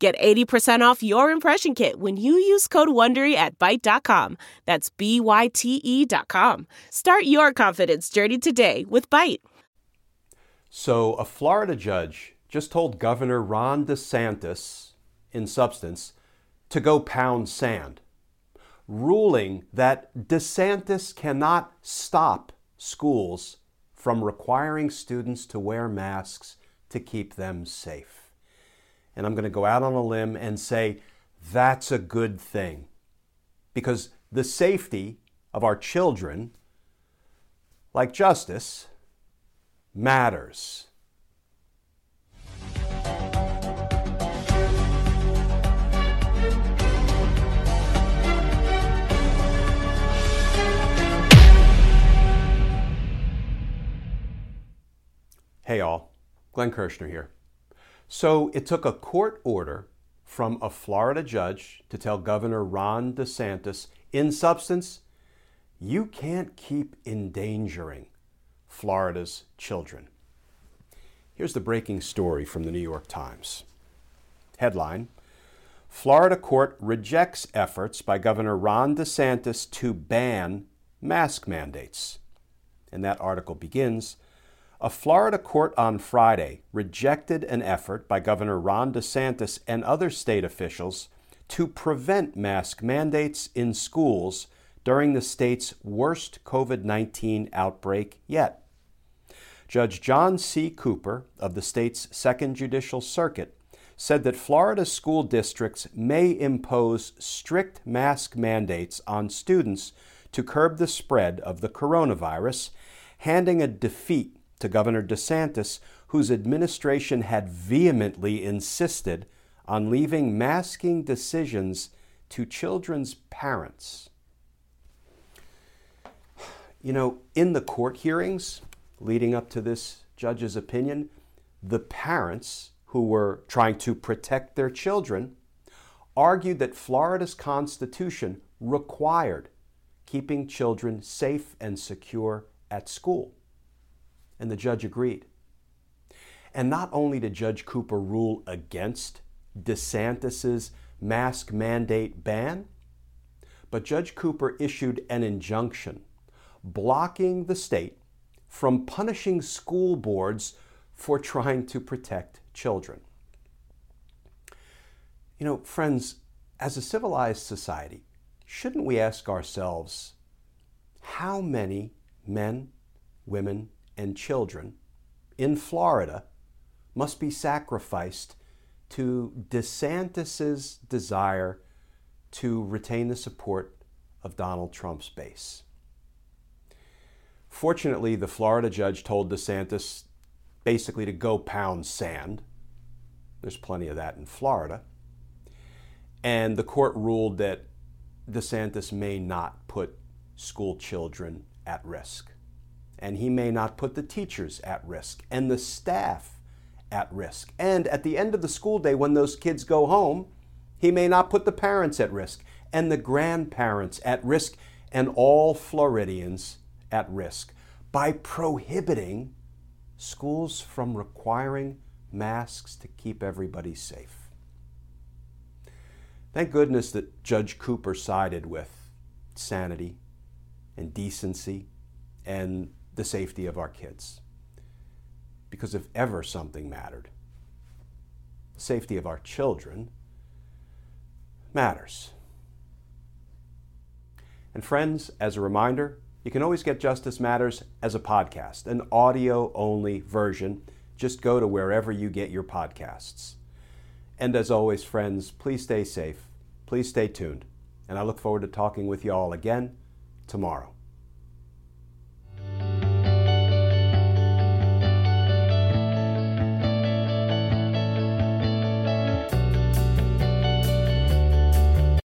Get 80% off your impression kit when you use code WONDERY at Byte.com. That's B-Y-T-E dot com. Start your confidence journey today with Byte. So, a Florida judge just told Governor Ron DeSantis, in substance, to go pound sand, ruling that DeSantis cannot stop schools from requiring students to wear masks to keep them safe and I'm going to go out on a limb and say that's a good thing. Because the safety of our children, like justice, matters. Hey, all. Glenn Kirschner here. So it took a court order from a Florida judge to tell Governor Ron DeSantis, in substance, you can't keep endangering Florida's children. Here's the breaking story from the New York Times. Headline Florida court rejects efforts by Governor Ron DeSantis to ban mask mandates. And that article begins a Florida court on Friday rejected an effort by Governor Ron DeSantis and other state officials to prevent mask mandates in schools during the state's worst COVID 19 outbreak yet. Judge John C. Cooper of the state's Second Judicial Circuit said that Florida school districts may impose strict mask mandates on students to curb the spread of the coronavirus, handing a defeat to Governor DeSantis, whose administration had vehemently insisted on leaving masking decisions to children's parents. You know, in the court hearings leading up to this judge's opinion, the parents who were trying to protect their children argued that Florida's Constitution required keeping children safe and secure at school and the judge agreed. And not only did Judge Cooper rule against DeSantis's mask mandate ban, but Judge Cooper issued an injunction blocking the state from punishing school boards for trying to protect children. You know, friends, as a civilized society, shouldn't we ask ourselves how many men, women, and children in Florida must be sacrificed to DeSantis's desire to retain the support of Donald Trump's base. Fortunately, the Florida judge told DeSantis basically to go pound sand. There's plenty of that in Florida. And the court ruled that DeSantis may not put school children at risk and he may not put the teachers at risk and the staff at risk. And at the end of the school day, when those kids go home, he may not put the parents at risk and the grandparents at risk and all Floridians at risk by prohibiting schools from requiring masks to keep everybody safe. Thank goodness that Judge Cooper sided with sanity and decency and the safety of our kids. Because if ever something mattered, the safety of our children matters. And friends, as a reminder, you can always get Justice Matters as a podcast, an audio only version. Just go to wherever you get your podcasts. And as always, friends, please stay safe. Please stay tuned. And I look forward to talking with you all again tomorrow.